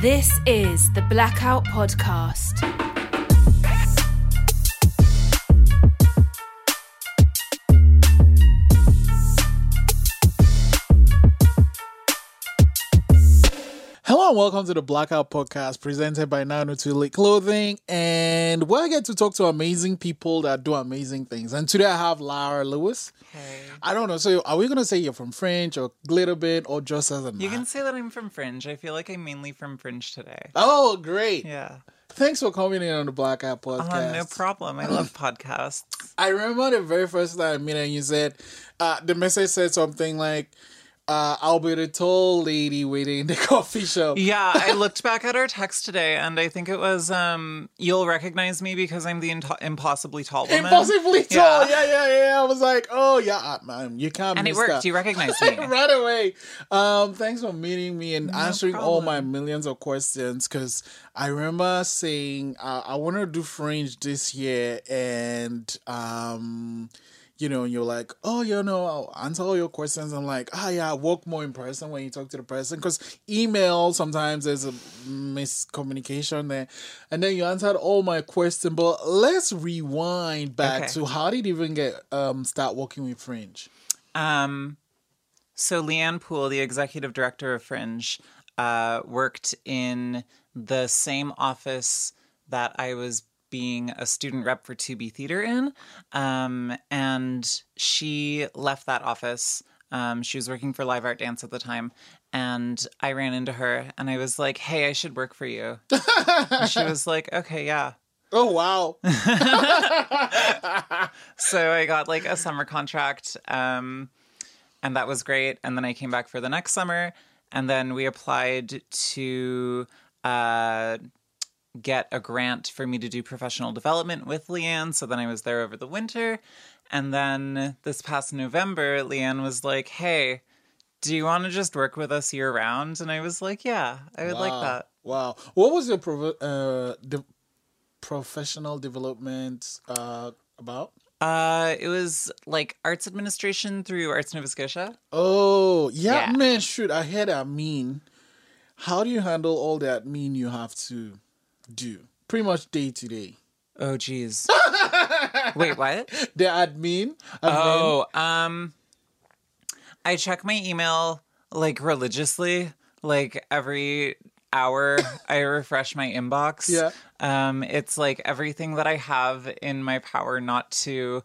This is the Blackout Podcast. Hello and welcome to the Blackout Podcast presented by 902 Lit Clothing. And where I get to talk to amazing people that do amazing things. And today I have Lara Lewis. Hey. I don't know. So are we going to say you're from Fringe or Glitterbean or just as a You can say that I'm from Fringe. I feel like I'm mainly from Fringe today. Oh, great. Yeah. Thanks for coming in on the Blackout Podcast. Uh, no problem. I love podcasts. I remember the very first time I met and you said, uh, the message said something like, uh, tall lady waiting in the coffee shop. Yeah, I looked back at our text today and I think it was um you'll recognize me because I'm the into- impossibly tall woman. Impossibly tall. Yeah. Yeah, yeah, yeah. I was like, oh, yeah, man, you can't And it worked. that. You recognize me. right away. Um, thanks for meeting me and answering all my millions of questions. Because I remember saying uh, I want to do Fringe this year, and um, you know, and you're like, oh, you know, I'll answer all your questions. I'm like, ah, yeah, I work more in person when you talk to the person because email sometimes there's a miscommunication there, and then you answered all my questions. But let's rewind back Okay. to how did you even get um start working with Fringe? Um, so Leanne Poole, the executive director of Fringe, uh, worked in the same office that I was being a student rep for 2B Theater in. Um, and she left that office. Um, she was working for Live Art Dance at the time. And I ran into her and I was like, hey, I should work for you. and she was like, okay, yeah. Oh wow. so I got like a summer contract, um, and that was great. And then I came back for the next summer, and then we applied to uh, get a grant for me to do professional development with Leanne. So then I was there over the winter, and then this past November, Leanne was like, "Hey." Do you want to just work with us year round? And I was like, yeah, I would like that. Wow. What was your prof- uh, de- professional development uh, about? Uh, it was like arts administration through Arts Nova Scotia. Oh, yeah, Yeah. man, shoot. I had admin. How do you handle all that admin you have to do? Pretty much day to day. Oh, geez. Wait, what? The admin? admin Oh, um, I check my email like religiously, like every hour. I refresh my inbox. Yeah. Um, it's like everything that I have in my power not to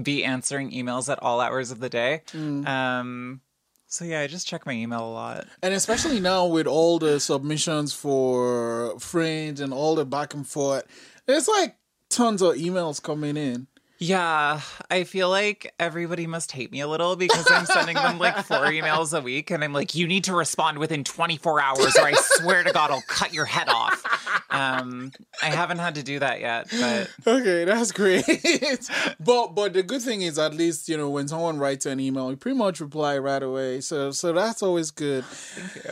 be answering emails at all hours of the day. Um, so yeah, I just check my email a lot. And especially now with all the submissions for Fringe and all the back and forth, there's like tons of emails coming in. Yeah, I feel like everybody must hate me a little because I'm sending them like four emails a week, and I'm like, you need to respond within 24 hours, or I swear to God, I'll cut your head off. Um, I haven't had to do that yet, but Okay, that's great. but but the good thing is at least, you know, when someone writes an email, you pretty much reply right away. So so that's always good. thank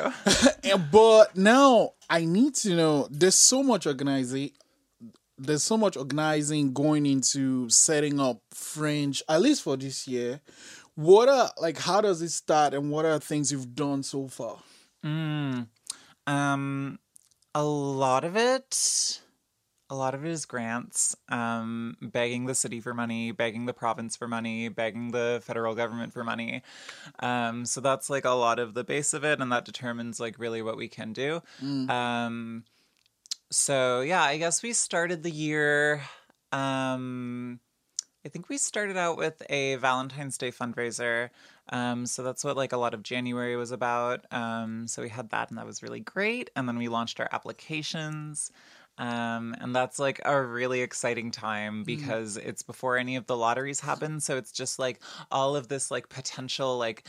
you. But now I need to know there's so much organizing there's so much organizing going into setting up Fringe, at least for this year. What are like how does it start and what are things you've done so far? Um, a lot of it, a lot of it is grants. Um, begging the city for money, begging the province for money, begging the federal government for money. Um, so that's like a lot of the base of it, and that determines like really what we can do. Um, so yeah, I guess we started the year. Um, I think we started out with a Valentine's Day fundraiser. Um, so that's what like a lot of January was about. Um, so we had that and that was really great. And then we launched our applications. Um, and that's like a really exciting time because it's before any of the lotteries happen. So it's just like all of this like potential, like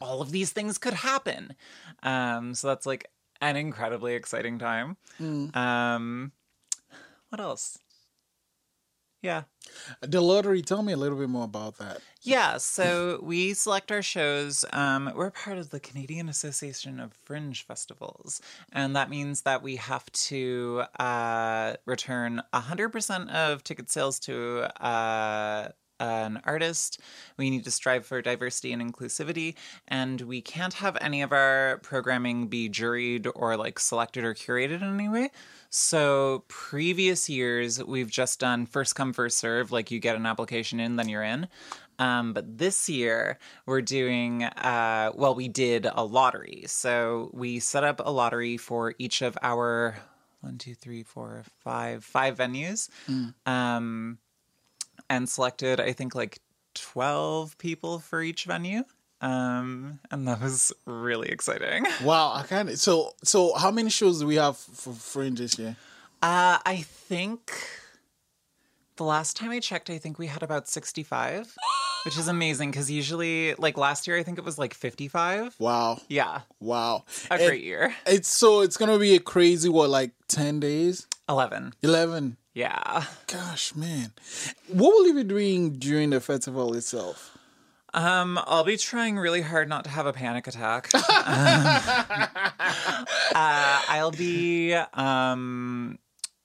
all of these things could happen. Um, so that's like an incredibly exciting time. Um, what else? Yeah. The lottery, tell me a little bit more about that. Yeah, so we select our shows. Um, we're part of the Canadian Association of Fringe Festivals, and that means that we have to uh, return 100% of ticket sales to uh, an artist. We need to strive for diversity and inclusivity, and we can't have any of our programming be juried or like selected or curated in any way. So, previous years, we've just done first come, first serve, like you get an application in, then you're in. Um, but this year we're doing, uh, well, we did a lottery. So we set up a lottery for each of our one, two, three, four, five, five venues, um, and selected, I think, like 12 people for each venue. Um, and that was really exciting. Wow, I of so so. How many shows do we have for Fringe this year? Uh, I think the last time I checked, I think we had about 65, which is amazing because usually, like last year, I think it was like 55. Wow, Yeah, wow, a great year. It's so it's gonna be a crazy what like ten days, 11. eleven. Yeah. Gosh, man, what will you be doing during the festival itself? Um, I'll be trying really hard not to have a panic attack. uh, I'll be um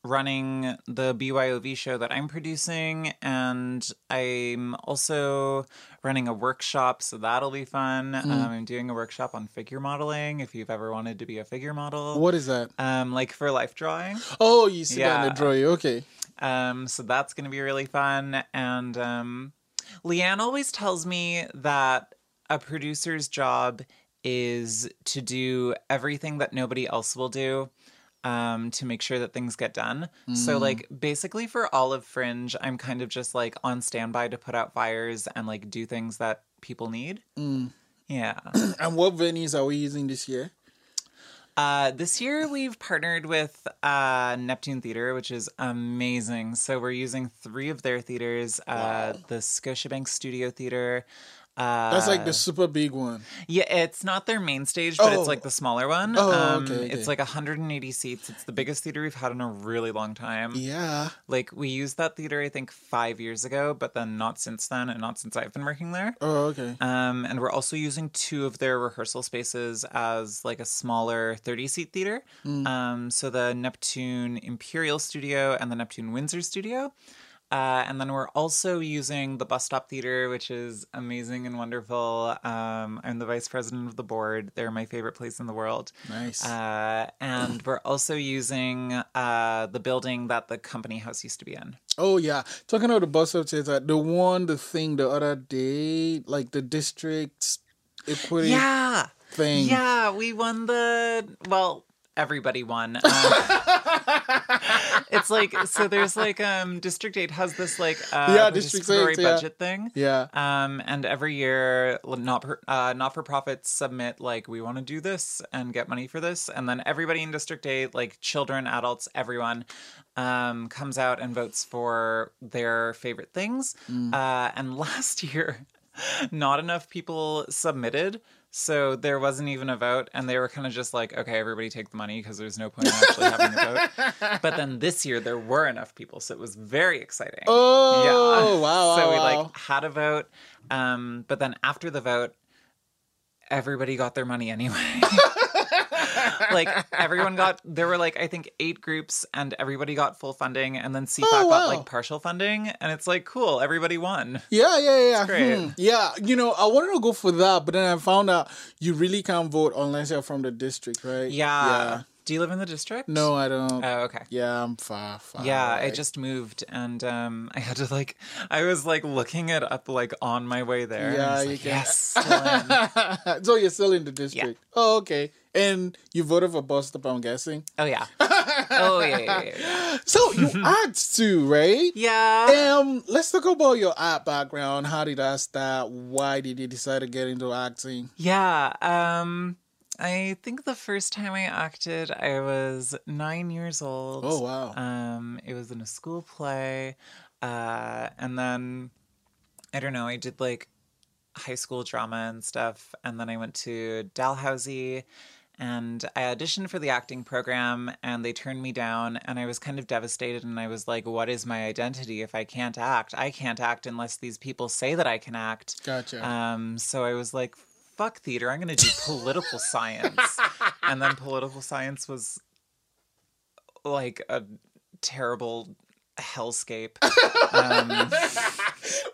running the BYOV show that I'm producing, and I'm also running a workshop, so that'll be fun. Um, I'm doing a workshop on figure modeling. If you've ever wanted to be a figure model, What is that? um, like for life drawing. Oh, you see that in Yeah. the drawing. Okay. Um, so that's going to be really fun. And um, Leanne always tells me that a producer's job is to do everything that nobody else will do um, to make sure that things get done. So, like, basically, for all of Fringe, I'm kind of just like on standby to put out fires and like do things that people need. Mm. Yeah. And what venues are we using this year? Uh, this year we've partnered with uh, Neptune Theater, which is amazing. So we're using three of their theaters: uh, the Scotiabank Studio Theater. Uh, That's like the super big one. yeah, it's not their main stage, but Oh. it's like the smaller one. Oh, um, okay, okay. It's like 180 seats. It's the biggest theater we've had in a really long time. Yeah. Like we used that theater, I think, five years ago, but then not since then, and not since I've been working there. Oh, okay. Um, and we're also using two of their rehearsal spaces as like a smaller 30 seat theater. Um, so the Neptune Imperial Studio and the Neptune Windsor Studio. Uh, and then we're also using the Bus Stop Theater, which is amazing and wonderful. Um, I'm the vice president of the board. They're my favorite place in the world. Nice. Uh, and we're also using uh, the building that the company house used to be in. Oh yeah, talking about the Bus Stop Theater, the one, the thing the other day, like the district equity Yeah. thing. Yeah, we won the well, everybody won. Um, it's like so there's like um District 8 has this like uh Yeah, District participatory 8, yeah. budget thing. Yeah. Um and every year not per, uh not for profits submit like we want to do this and get money for this and then everybody in District 8 like children, adults, everyone um comes out and votes for their favorite things. Mm. Uh and last year not enough people submitted. So there wasn't even a vote, and they were kind of just like, okay, everybody take the money because there's no point in actually having a vote. But then this year there were enough people, so it was very exciting. Oh yeah. wow! so wow, we wow. like had a vote, um, but then after the vote, everybody got their money anyway. like everyone got there were like I think eight groups and everybody got full funding and then CFAC Oh, got like partial funding and it's like cool everybody won. Yeah, yeah, yeah. great. Hmm. Yeah, you know, I wanted to go for that, but then I found out you really can't vote unless you're from the district, right? Yeah. Yeah. Do you live in the district? No, I don't. Oh, okay. yeah, I'm far, far. Yeah, I just moved and um I had to like I was like looking it up like on my way there. Yeah, you like, can- yes. so you're still in the district. Oh, okay. And you voted for bus stop, I'm guessing. oh yeah. Oh yeah, yeah, yeah. yeah. So you act too, right? Yeah. Um, let's talk about your art background. How did that start? Why did you decide to get into acting? Yeah. Um I think the first time I acted I was nine years old. Oh wow. Um, it was in a school play, uh, and then I don't know. I did like high school drama and stuff, and then I went to Dalhousie, and I auditioned for the acting program, and they turned me down, and I was kind of devastated, and I was like, "What is my identity if I can't act? I can't act unless these people say that I can act." Gotcha. Um, so I was like, fuck theater, I'm going to do political science. And then political science was like a terrible hellscape. Um,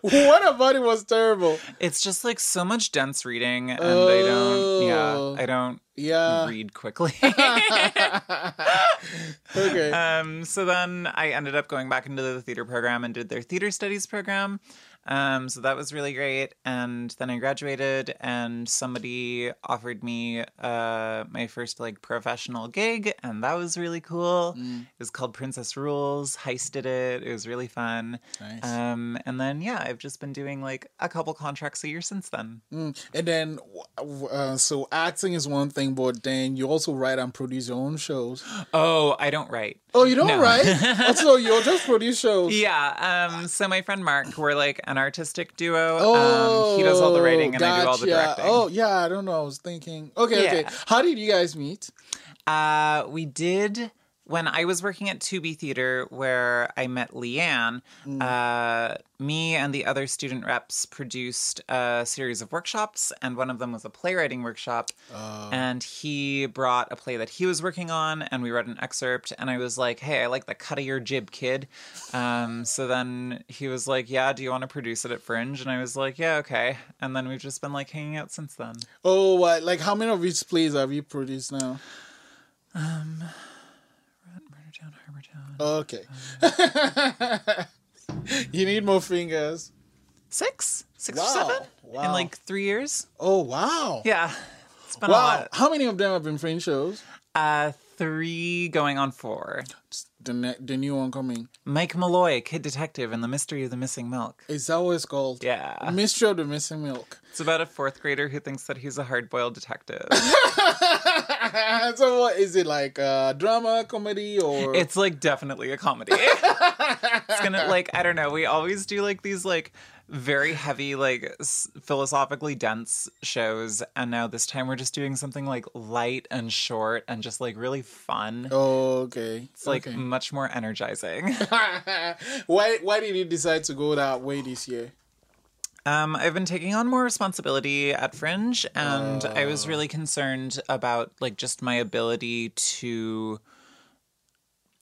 what about it was terrible? It's just like so much dense reading, and I don't. Yeah, Oh. I don't Yeah. read quickly. okay. um, so then I ended up going back into the theater program and did their theater studies program. Um, so that was really great. And then I graduated, and somebody offered me uh, my first like professional gig, and that was really cool. Mm. It was called Princess Rules. Heist did it. It was really fun. Nice. Um, and then yeah, I've just been doing like a couple contracts a year since then. Mm. And then, uh, so acting is one thing, but then you also write and produce your own shows. Oh, I don't write. Oh, you don't No. write? also, you just produce shows. Yeah. Um. So my friend Mark, we're like an artistic duo. Oh, um, he does all the writing and I do all the directing. Oh, yeah, I don't know. I was thinking. Okay, okay. How did you guys meet? Uh, we did when I was working at 2B Theater, where I met Leanne. Mm. Uh, me and the other student reps produced a series of workshops, and one of them was a playwriting workshop. Oh. And he brought a play that he was working on, and we read an excerpt. And I was like, "Hey, I like the cut of your jib, kid." Um, so then he was like, "Yeah, do you want to produce it at Fringe?" And I was like, "Yeah, okay." And then we've just been like hanging out since then. Oh, uh, like how many of these plays have you produced now? Murdertown, Harbortown. Okay. you need more fingers. Six, six or Wow. seven in like three years. Oh, wow. Yeah, it's been a Wow. lot. How many of them have been fringe shows? Uh, three going on four. The, ne- the new one coming. Mike Malloy, Kid Detective, and the Mystery of the Missing Milk. Is that what it's called? Yeah, Mystery of the Missing Milk. it's about a fourth grader who thinks that he's a hard-boiled detective. so what is it like uh drama comedy or it's like definitely a comedy. it's gonna like I don't know. We always do like these like very heavy like s- philosophically dense shows and now this time we're just doing something like light and short and just like really fun. Oh okay it's like okay. much more energizing. Why why did you decide to go that way this year? Um i've been taking on more responsibility at fringe and i was really concerned about like just my ability to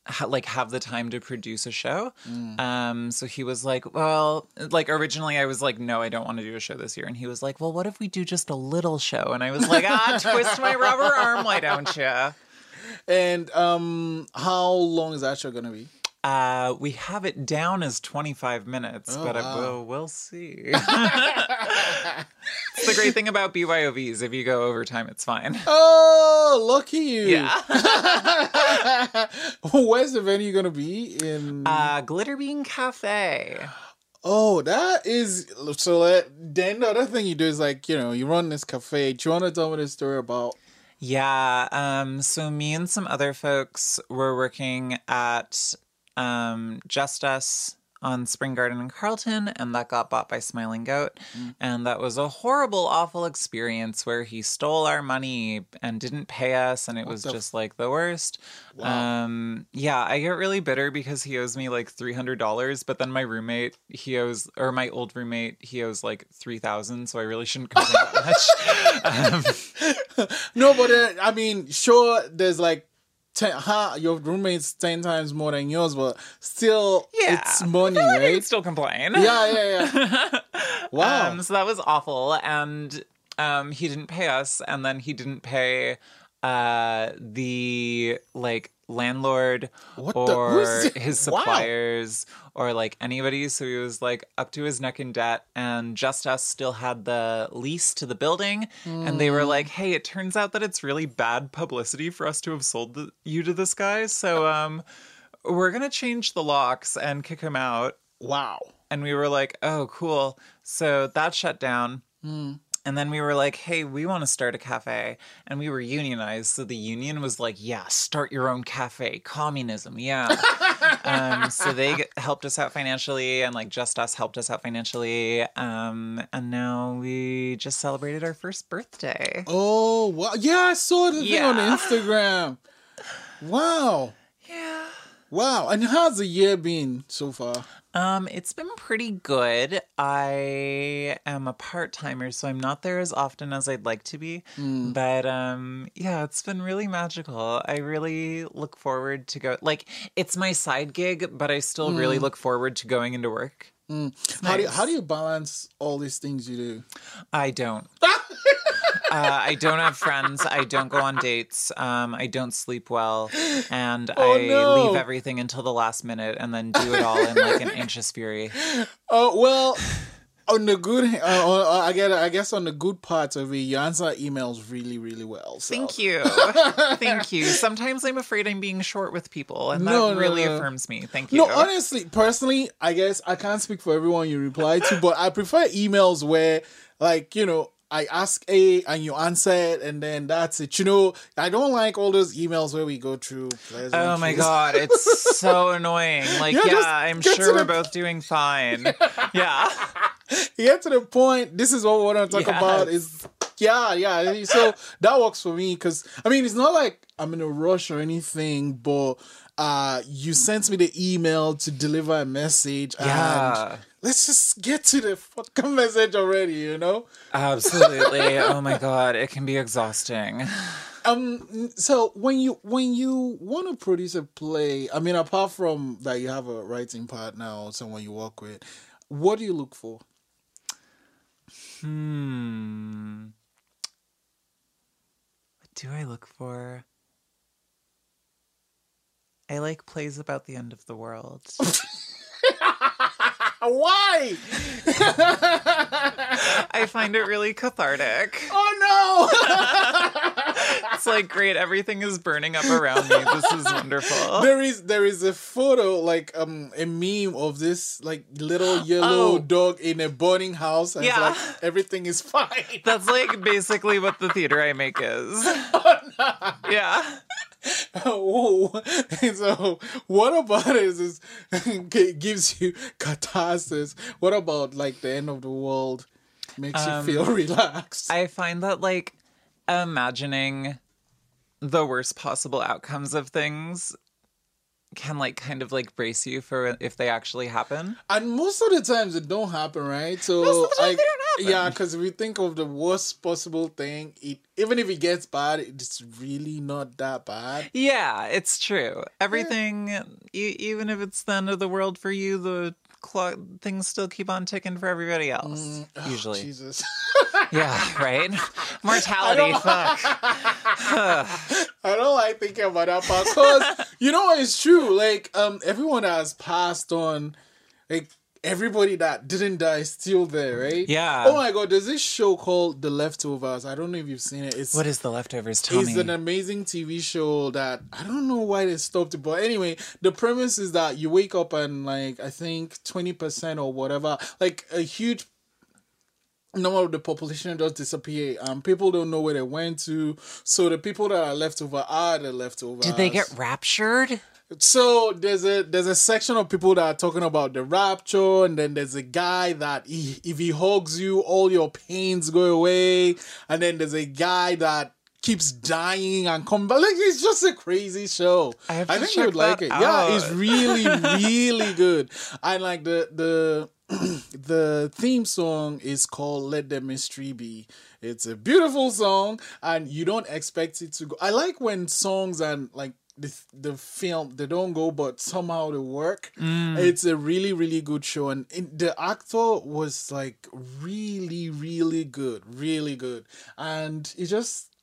ha- like have the time to produce a show. Um so he was like well like originally i was like no i don't want to do a show this year. And he was like well what if we do just a little show? And i was like ah twist my rubber arm why don't you and um how long is that show gonna be Uh, we have it down as 25 minutes, Oh, but I, wow. we'll, we'll see. it's the great thing about BYOVs. If you go overtime, it's fine. oh lucky you Yeah. where's the venue gonna be in Uh, Glitterbean Cafe. oh that is so that, then the other thing you do is like you know you run this cafe do you want to tell me the story about Yeah. Um, so me and some other folks were working at um, Just Us on Spring Garden in Carlton, and that got bought by Smiling Goat. And that was a horrible, awful experience where he stole our money and didn't pay us, and it was the f- just like the worst. Wow. Um, yeah, I get really bitter because he owes me like three hundred dollars, but then my roommate he owes, or my old roommate he owes like three thousand, so I really shouldn't complain that much. Um, No, but uh, I mean, sure, there's like ten, huh, your roommate's ten times more than yours, but still, Yeah. it's money, I right? still complain. yeah, yeah, yeah. Wow. Um, so that was awful, and um, he didn't pay us, and then he didn't pay uh, the like landlord What or his Wow. suppliers or like anybody. So he was like up to his neck in debt, and Just Us still had the lease to the building, and they were Hmm. like, "Hey, it turns out that it's really bad publicity for us to have sold the, you to this guy, so um." We're gonna change the locks and kick him out wow. and we were like, "Oh, cool." So that shut down. And then we were like, "Hey, we want to start a cafe." And we were unionized, so the union was like, "Yeah, start your own cafe. Communism, yeah." um, so they helped us out financially, and like Just Us helped us out financially. Um, and now we just celebrated our first birthday. Oh, wow. Yeah, I saw the thing on Instagram. Wow. Wow. And how's the year been so far? Um, it's been pretty good. I am a part timer, so I'm not there as often as I'd like to be. But um, yeah, it's been really magical. I really look forward to go. Like, it's my side gig, but I still really look forward to going into work. How do you, how do you balance all these things you do? I don't. Uh, I don't have friends. I don't go on dates. Um, I don't sleep well, and Oh, I no. leave everything until the last minute, and then do it all in like an anxious fury. Oh well, on the good, uh, uh, I get, I guess on the good parts of it, you answer emails really, really well. So. Thank you, thank you. Sometimes I'm afraid I'm being short with people, and that No, no, really no. affirms me. Thank you. No, honestly, personally, I guess I can't speak for everyone you reply to, but I prefer emails where, like, you know, I ask A and you answer it, and then that's it. You know, I don't like all those emails where we go through. Oh my god, it's so annoying. Like, Yeah, yeah, I'm sure we're the- both doing fine. Yeah. Get to the point. This is what we want to talk Yes. about. Is yeah, yeah. So that works for me because I mean, it's not like I'm in a rush or anything, but uh, you sent me the email to deliver a message. Yeah. And let's just get to the fucking message already. You know. Absolutely. Oh my god, it can be exhausting. Um. So when you when you want to produce a play, I mean, apart from that, you have a writing partner or someone you work with. What do you look for? Hmm. What do I look for? I like plays about the end of the world. Why? I find it really cathartic. Oh no! It's like great, everything is burning up around me. This is wonderful. there is there is a photo like um a meme of this like little yellow Oh. dog in a burning house and it's Yeah. like everything is fine. That's like basically what the theater I make is. Yeah. Whoa. And so what about it is, is it gives you catharsis. What about like the end of the world makes you feel relaxed? I find that like imagining the worst possible outcomes of things can like kind of like brace you for if they actually happen. And most of the times it don't happen, right? So Most of the time I, they don't happen. Yeah, because if we think of the worst possible thing, it even if it gets bad, it's really not that bad. Yeah, it's true. Everything, e- even if it's the end of the world for you, the clock things still keep on ticking for everybody else. Oh, usually, Jesus. yeah, right. Mortality, fuck. I don't like thinking about that part because you know it's true. Like um, everyone has passed on, like everybody that didn't die is still there, right? Yeah. Oh my god, there's this show called The Leftovers. I don't know if you've seen it. It's What is the leftovers? Tell It's me. an amazing TV show that I don't know why they stopped it, but anyway, the premise is that you wake up and like I think twenty percent or whatever, like a huge number of the population just disappear, and people don't know where they went to. So the people that are left over are the leftovers. Did they get raptured? So there's a there's a section of people that are talking about the rapture, and then there's a guy that he, if he hugs you, all your pains go away, and then there's a guy that keeps dying and come back. Like it's just a crazy show. I have I think you would like it. Yeah, it's really really good. And like the the the theme song is called Let the Mystery Be. It's a beautiful song and you don't expect it to go. I like when songs and like the, the film they don't go but somehow they work. Mm. It's a really really good show and it, the actor was like really really good, really good. And it just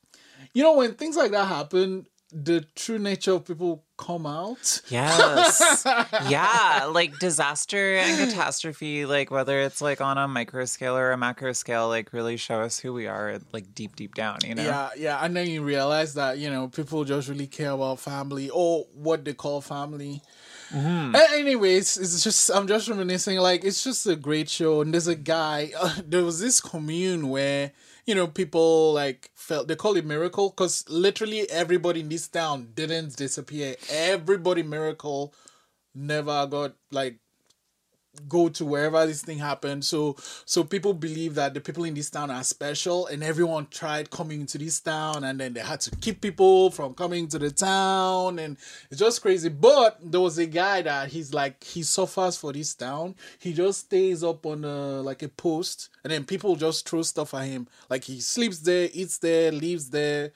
you know when things like that happen the true nature of people come out. Yes. yeah, like disaster and catastrophe, like whether it's like on a micro scale or a macro scale, like really show us who we are, like deep, deep down, you know? Yeah, yeah, and then you realize that you know people just really care about family or what they call family. A- Anyways, it's just I'm just reminiscing. Like it's just a great show, and there's a guy. Uh, there was this commune where you know people like felt they call it miracle because literally everybody in this town didn't disappear. Everybody miracle never got like go to wherever this thing happened. So so people believe that the people in this town are special, and everyone tried coming to this town, and then they had to keep people from coming to the town, and it's just crazy. But there was a guy that he's like he suffers for this town. He just stays up on a like a post, and then people just throw stuff at him. Like he sleeps there, eats there, lives there.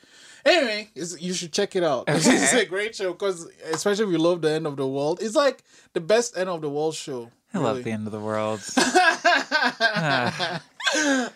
Anyway, you should check it out. it's a great show because, especially if you love the end of the world, it's like the best end of the world show. I love the end of the world.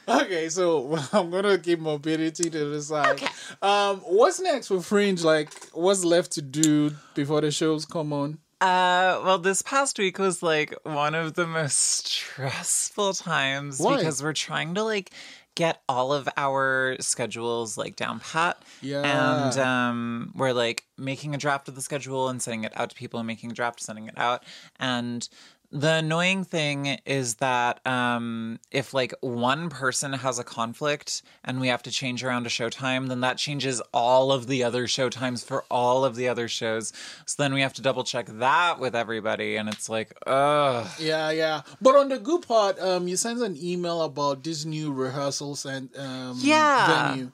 Okay, so I'm gonna keep mobility to the side. Um, what's next for Fringe? Like, what's left to do before the shows come on? Uh, well, this past week was like one of the most stressful times Why? because we're trying to like get all of our schedules like down pat. Yeah. And um, we're like making a draft of the schedule and sending it out to people and making a draft, sending it out. And the annoying thing is that um, if like one person has a conflict and we have to change around a showtime, then that changes all of the other showtimes for all of the other shows. So then we have to double check that with everybody, and it's like, ugh. Yeah, yeah. But on the good part, um, you sent an email about this new rehearsals and um, Yeah. venue.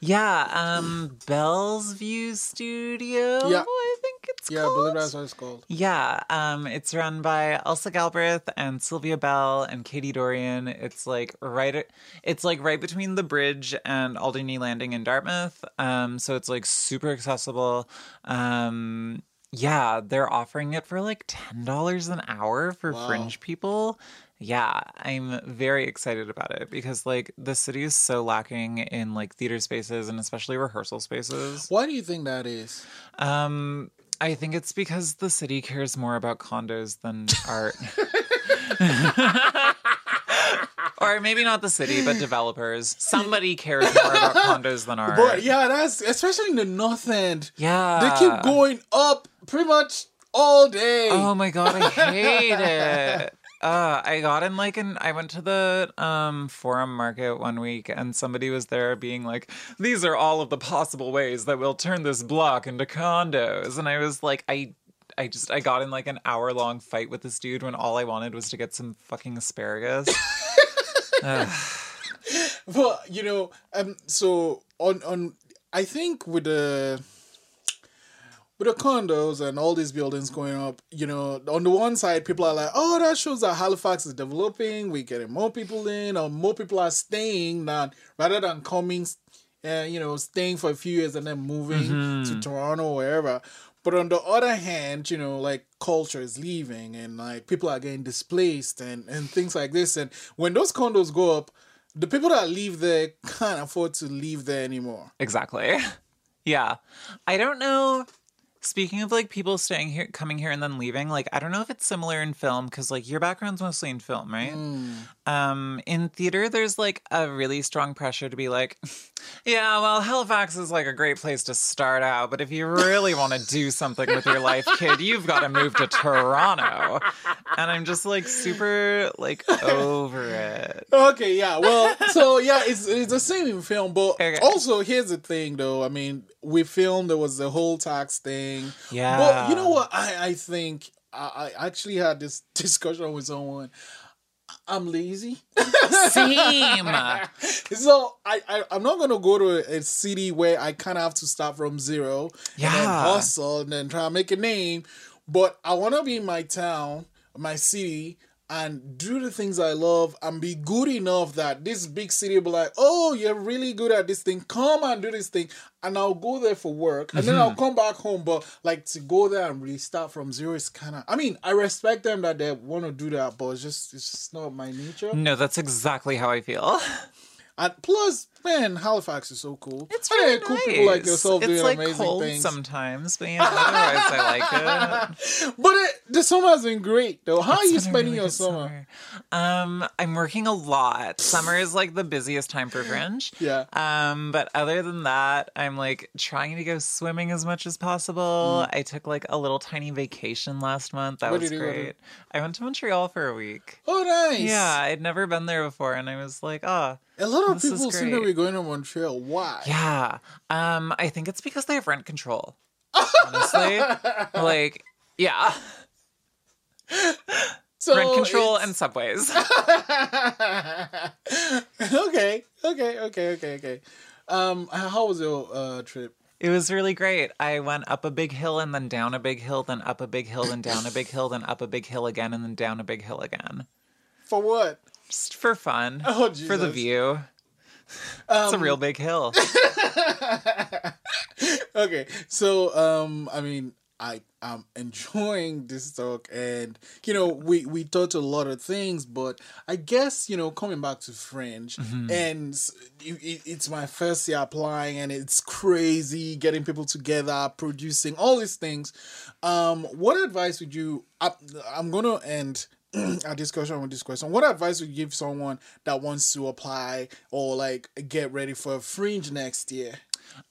Yeah, um, Bell's View Studio. Yeah. I think it's Yeah, called. believe that's what it's called. Yeah, um, it's run by Elsa Galbraith and Sylvia Bell and Katie Dorian. It's like right, it's like right between the bridge and Alderney Landing in Dartmouth. Um, so it's like super accessible. Um, yeah, they're offering it for like ten dollars an hour for Wow. fringe people. Yeah, I'm very excited about it because like the city is so lacking in like theater spaces and especially rehearsal spaces. Why do you think that is? Um, I think it's because the city cares more about condos than art. or maybe not the city, but developers. Somebody cares more about condos than art. But yeah, that's especially in the north end. Yeah. They keep going up pretty much all day. Oh my god, I hate it. Uh, I got in like an I went to the um forum market one week and somebody was there being like, These are all of the possible ways that we'll turn this block into condos. And I was like, I I just I got in like an hour long fight with this dude when all I wanted was to get some fucking asparagus. Well, you know, um, so on on, I think with the with the condos and all these buildings going up, you know, on the one side, people are like, "Oh, that shows that Halifax is developing. We're getting more people in, or more people are staying than rather than coming, uh, you know, staying for a few years and then moving to Toronto or wherever." But on the other hand, you know, like culture is leaving and like people are getting displaced and, and things like this. And when those condos go up, the people that live there can't afford to live there anymore. Exactly. Yeah. I don't know. Speaking of like people staying here, coming here and then leaving, like I don't know if it's similar in film because like your background's mostly in film, right? Mm. Um, in theater, there's like a really strong pressure to be like, yeah, well, Halifax is like a great place to start out, but if you really want to do something with your life, kid, you've got to move to Toronto. And I'm just like super like over it. Okay, yeah. Well, so yeah, it's it's the same in film, but Okay. also here's the thing, though. I mean, we filmed there was the whole tax thing. Yeah. But you know what? I I think I, I actually had this discussion with someone. I'm lazy, Same. so I, I I'm not gonna go to a, city where I kind of have to start from zero and Yeah. hustle and then try to make a name. But I want to be in my town, my city, and do the things I love and be good enough that this big city will be like, oh, you're really good at this thing. Come and do this thing. And I'll go there for work and then I'll Mm-hmm. come back home. But like to go there and really start from zero is kind of, I mean, I respect them that they want to do that, but it's just, it's just not my nature. No, that's exactly how I feel. And plus, man, Halifax is so cool. It's really cool people like yourself it's doing like amazing cold things. sometimes, but you know, otherwise I like it. But it, the summer has been great, though. How are you It's been a spending really your good summer? Um, I'm working a lot. Summer is like the busiest time for Fringe. Yeah. Um, but other than that, I'm like trying to go swimming as much as possible. I took like a little tiny vacation last month. That Where was did you go to? great. I went to Montreal for a week. Oh, nice. Yeah, I'd never been there before, and I was like, oh, A lot of people seem to be going to Montreal. Why? Yeah. Um, I think it's because they have rent control. Honestly. like, yeah. So Rent control it's- and subways. okay, okay, okay, okay, okay. Um, how was your uh trip? It was really great. I went up a big hill and then down a big hill, then up a big hill, then down a big hill, then up a big hill again, and then down a big hill again. For what? Just for fun. Oh, For the view. It's a real big hill. okay, so um, I mean, I am enjoying this talk, and you know, we we talked a lot of things, but I guess you know, coming back to Fringe, and s- it, it- it's my first year applying, and it's crazy getting people together, producing all these things. Um, what advice would you? I, I'm gonna end. Our discussion with this question. What advice would you give someone that wants to apply or like get ready for a fringe next year?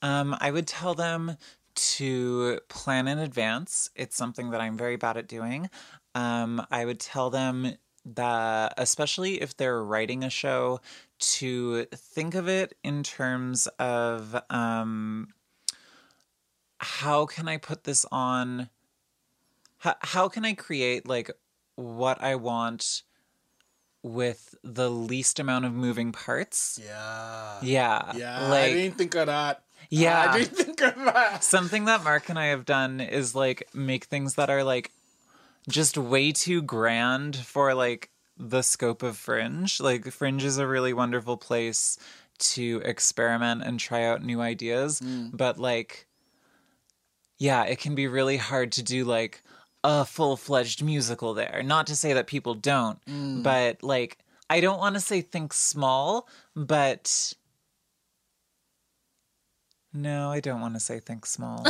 Um, I would tell them to plan in advance. It's something that I'm very bad at doing. Um, I would tell them that, especially if they're writing a show, to think of it in terms of um, how can I put this on? How, how can I create like what I want with the least amount of moving parts? Yeah. Yeah. Yeah, I didn't think of that. Yeah. I didn't think of that. Something that Mark and I have done is like make things that are like just way too grand for like the scope of Fringe. Like Fringe is a really wonderful place to experiment and try out new ideas, mm. but like yeah, it can be really hard to do like a full-fledged musical there. Not to say that people don't, but like I don't want to say think small, but no, I don't want to say think small.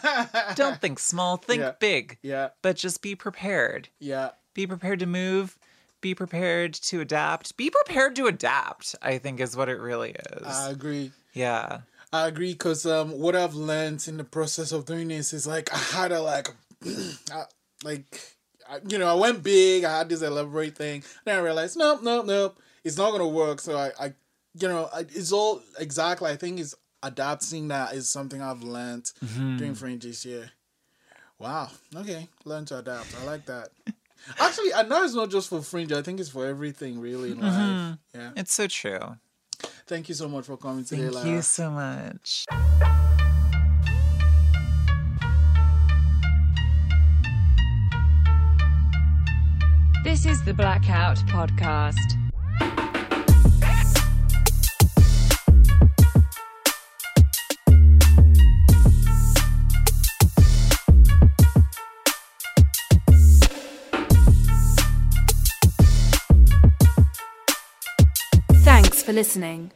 don't think small, think Yeah. big. Yeah, But just be prepared. yeah. Be prepared to move, be prepared to adapt. Be prepared to adapt, I think is what it really is. I agree. yeah. I agree because um, what I've learned in the process of doing this is like I had to like, I, like I, you know, I went big. I had this elaborate thing. Then I realized, nope, nope, nope, it's not gonna work. So I, I you know, I, it's all exactly. I think is adapting that is something I've learned mm-hmm. doing Fringe this year. Wow. Okay, learn to adapt. I like that. Actually, I know it's not just for Fringe. I think it's for everything really in life. Mm-hmm. Yeah. It's so true. Thank you so much for coming today, Thank Lara. you so much. This is the Blackout Podcast. Thanks for listening.